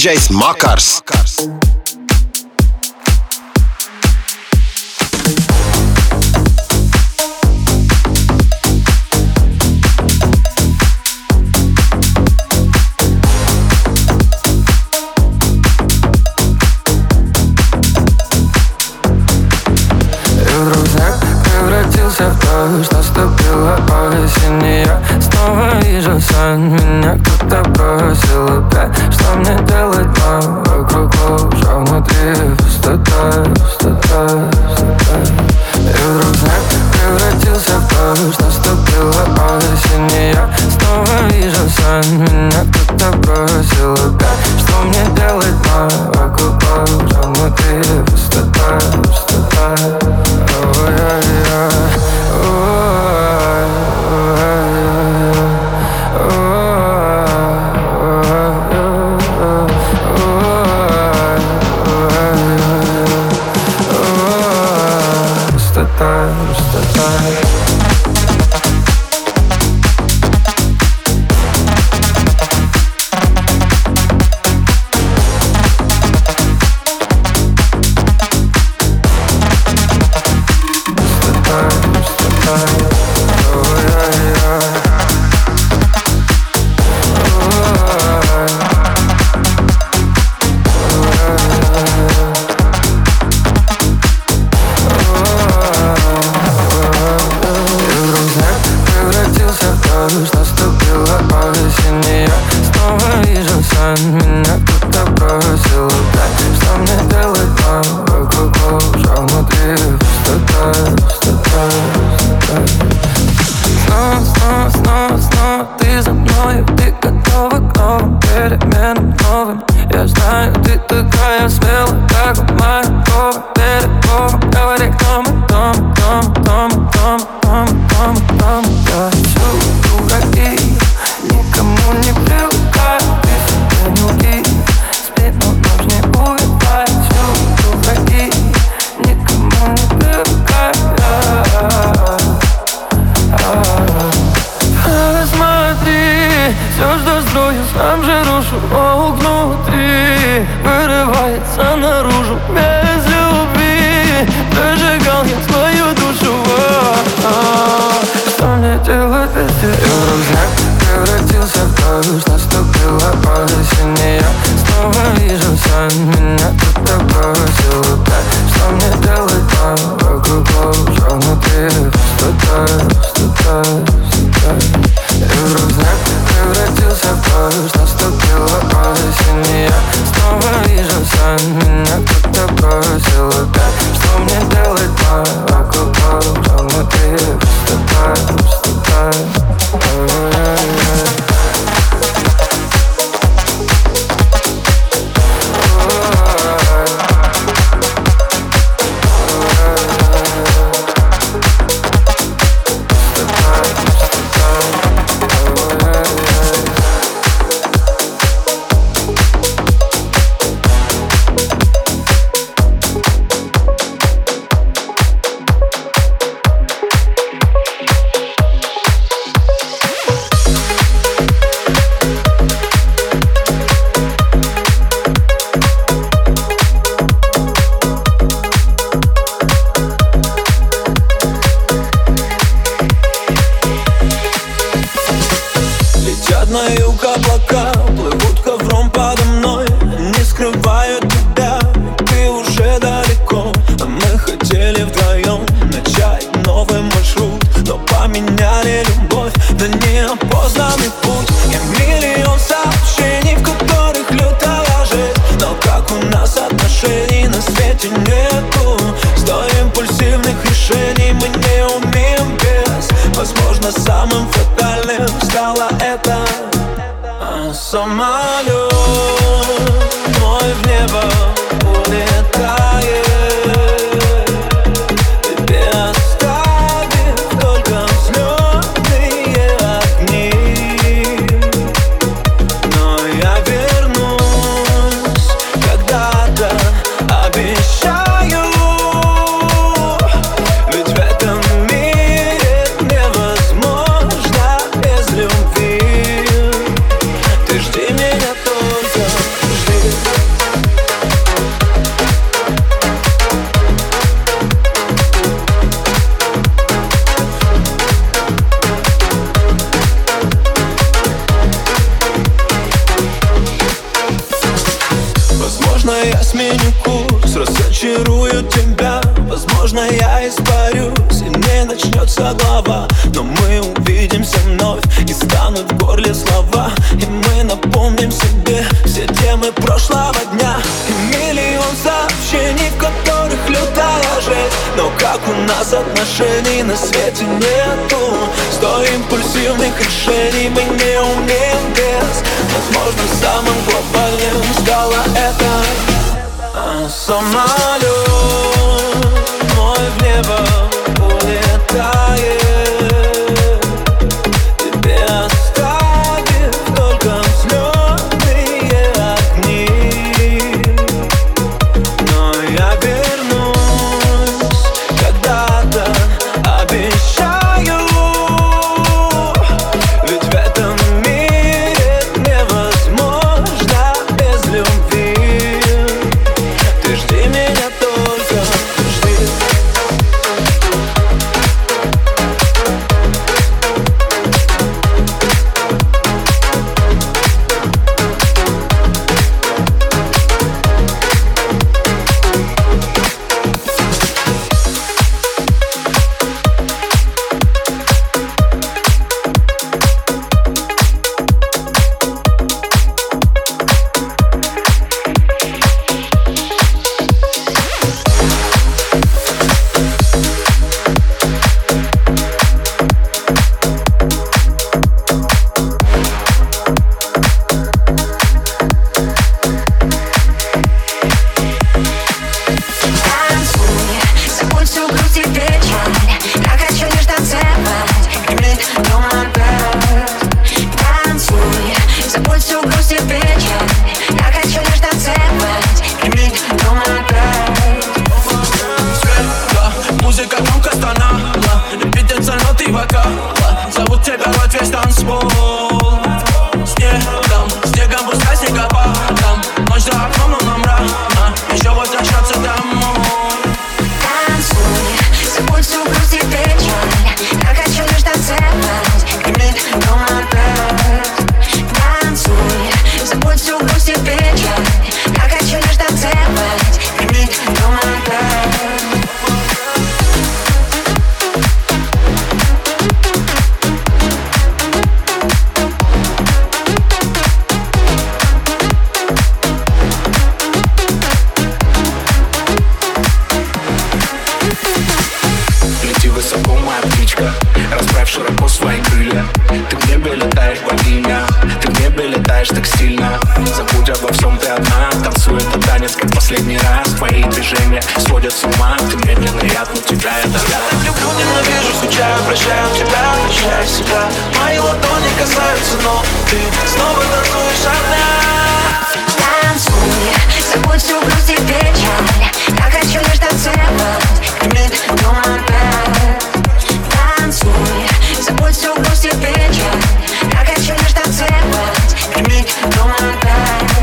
DJs Makars. Makars. Возможно, я испарюсь и мне начнется глава. Но мы увидимся вновь и станут в горле слова. И мы напомним себе все темы прошлого дня. И миллион сообщений, в которых лютая жесть. Но как у нас отношений на свете нету? Сто импульсивных решений мы не умеем без. Возможно, самым глобальным стало это. Самолет широко свои крылья. Ты в небе летаешь, богиня. Ты в небе летаешь так сильно. Забудь обо всем, ты одна. Танцуй этот танец, как последний раз. Твои движения сводят с ума. Ты медленный яд, но тебя это Я люблю, ненавижу, скучаю, прощаю тебя Прощаю себя. Мои ладони касаются, но ты Снова танцуешь одна. Танцуй, забудь всю грусть и печаль. Я хочу лишь танцевать Мид, думаю, танцуй. Забудь все, грусть и печаль Я хочу лишь танцевать Прими дома дай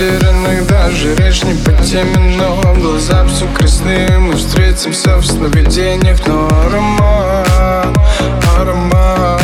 потерянных даже речь не по теме Но глаза все красные, мы встретимся в сновидениях Но аромат, аромат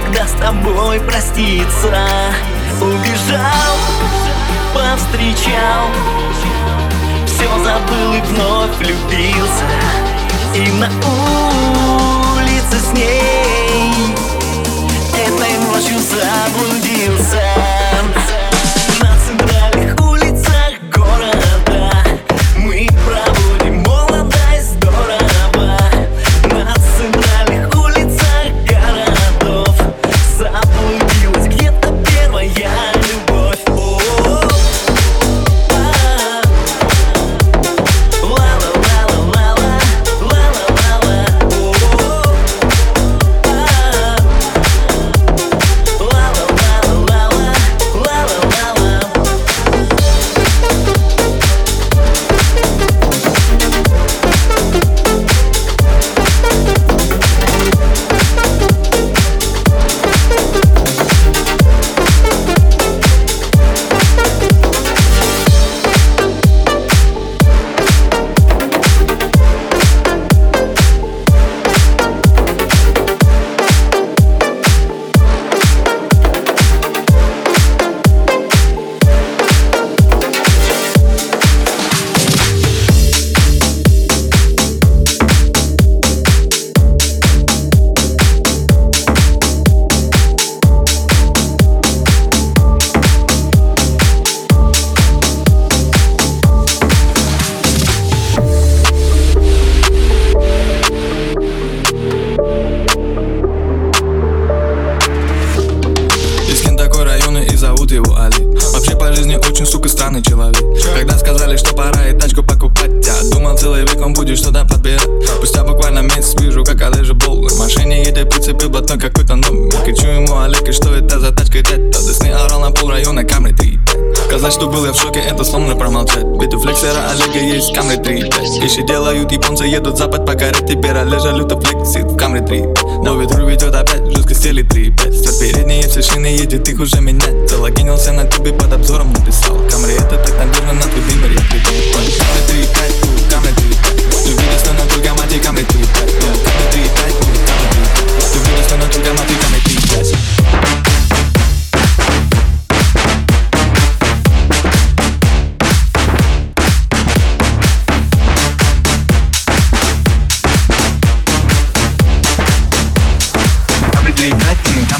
навсегда с тобой проститься. Убежал, повстречал Все забыл и вновь влюбился. И на улице с ней Этой ночью заблудился.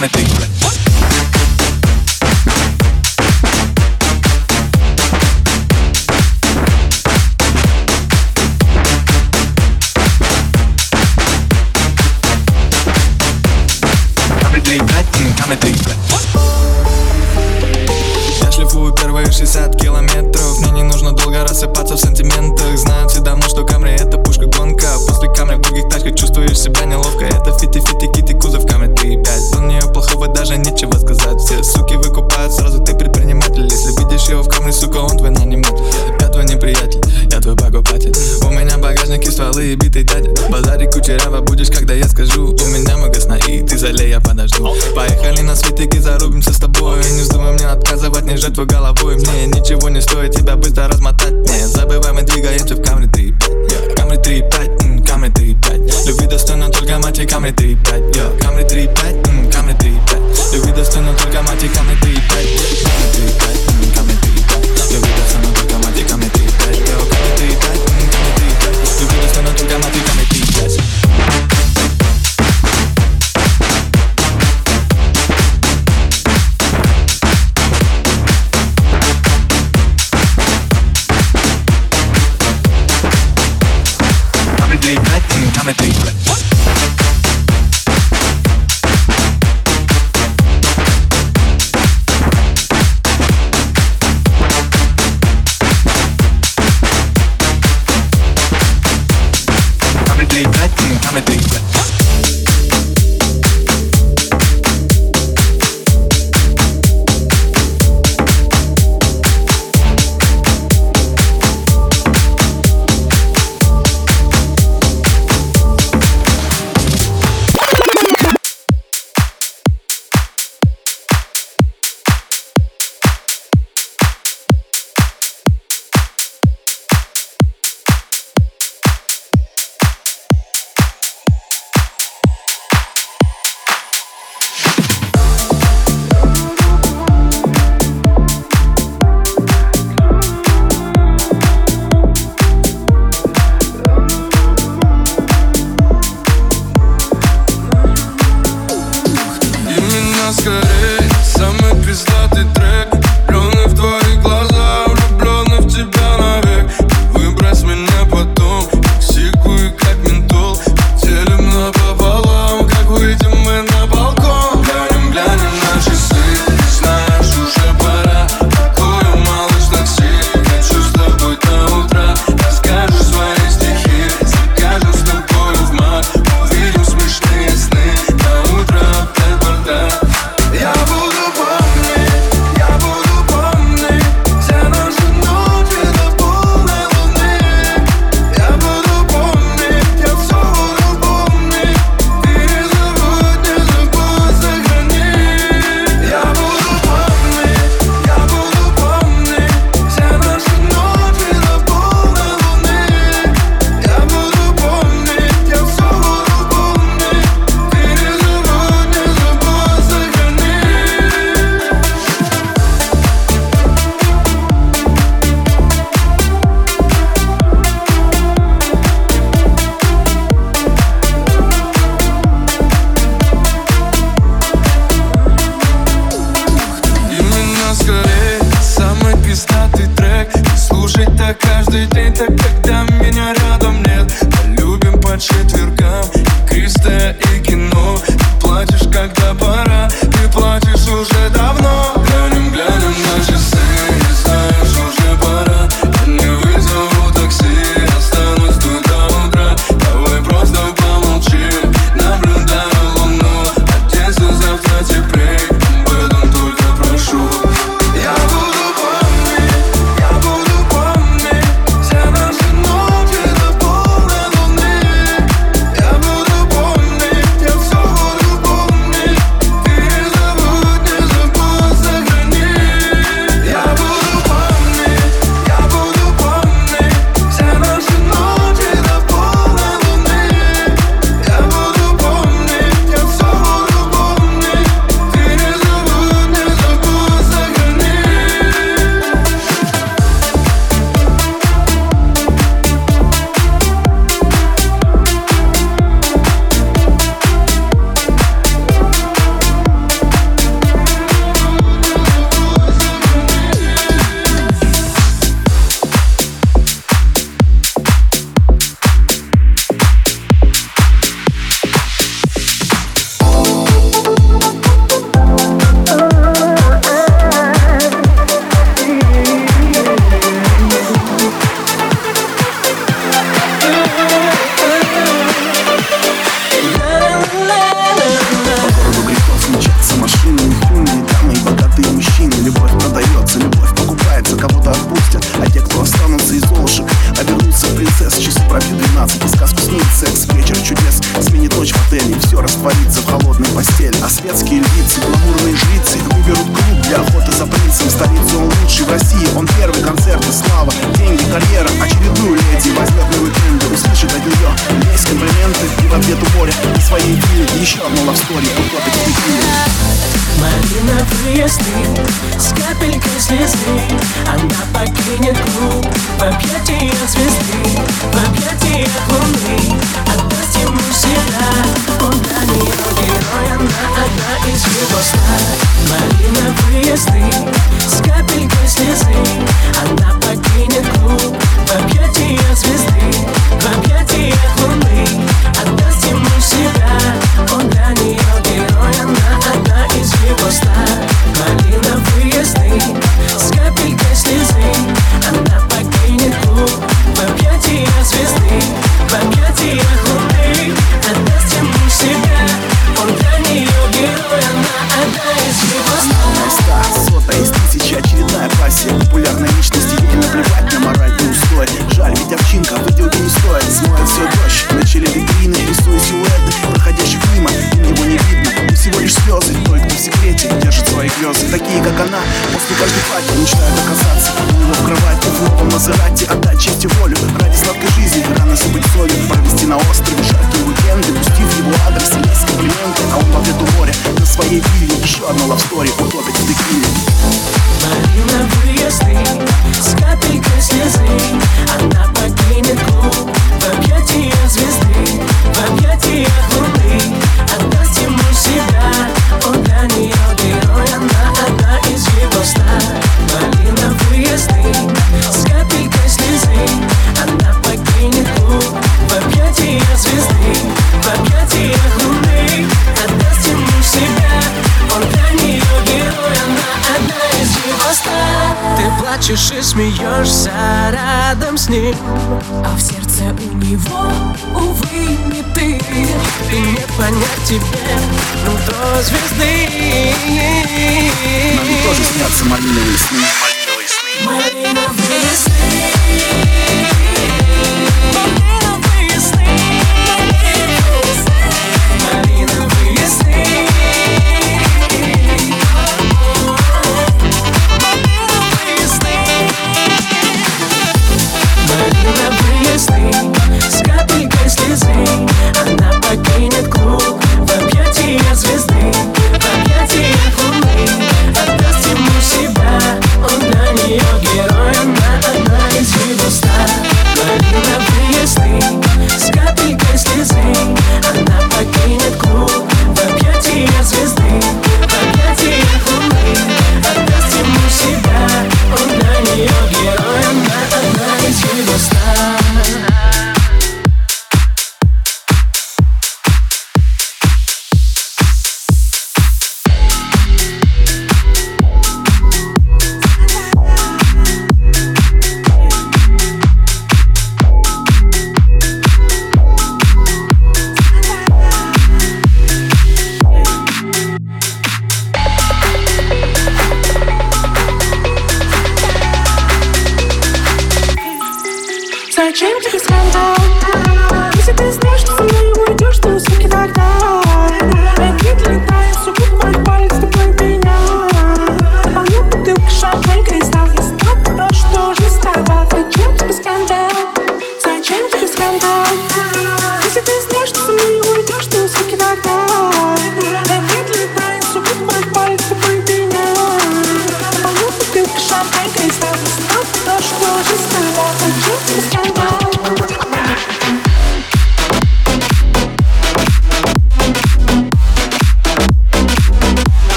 wanna do.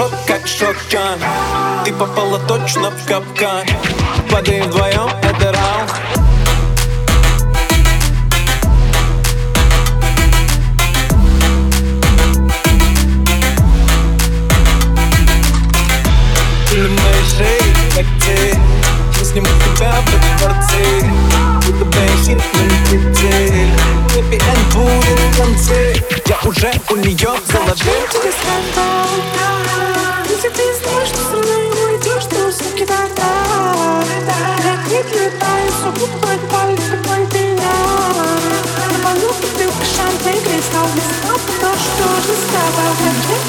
шок, как шотган Ты попала точно в капкан. Падаем вдвоем, это раунд Или мои шеи, как ты. Я сниму тебя в дворце Будто бэхит, но не ты будет танцы Я уже у нее в голове Thank you.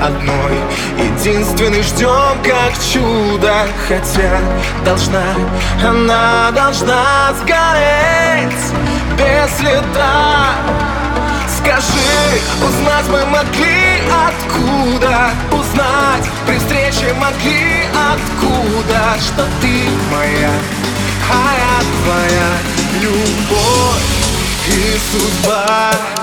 одной. Единственный ждем как чудо Хотя должна, она должна сгореть Без следа. Скажи, узнать мы могли откуда? Узнать при встрече могли откуда? Что ты моя, а я твоя Любовь и судьба.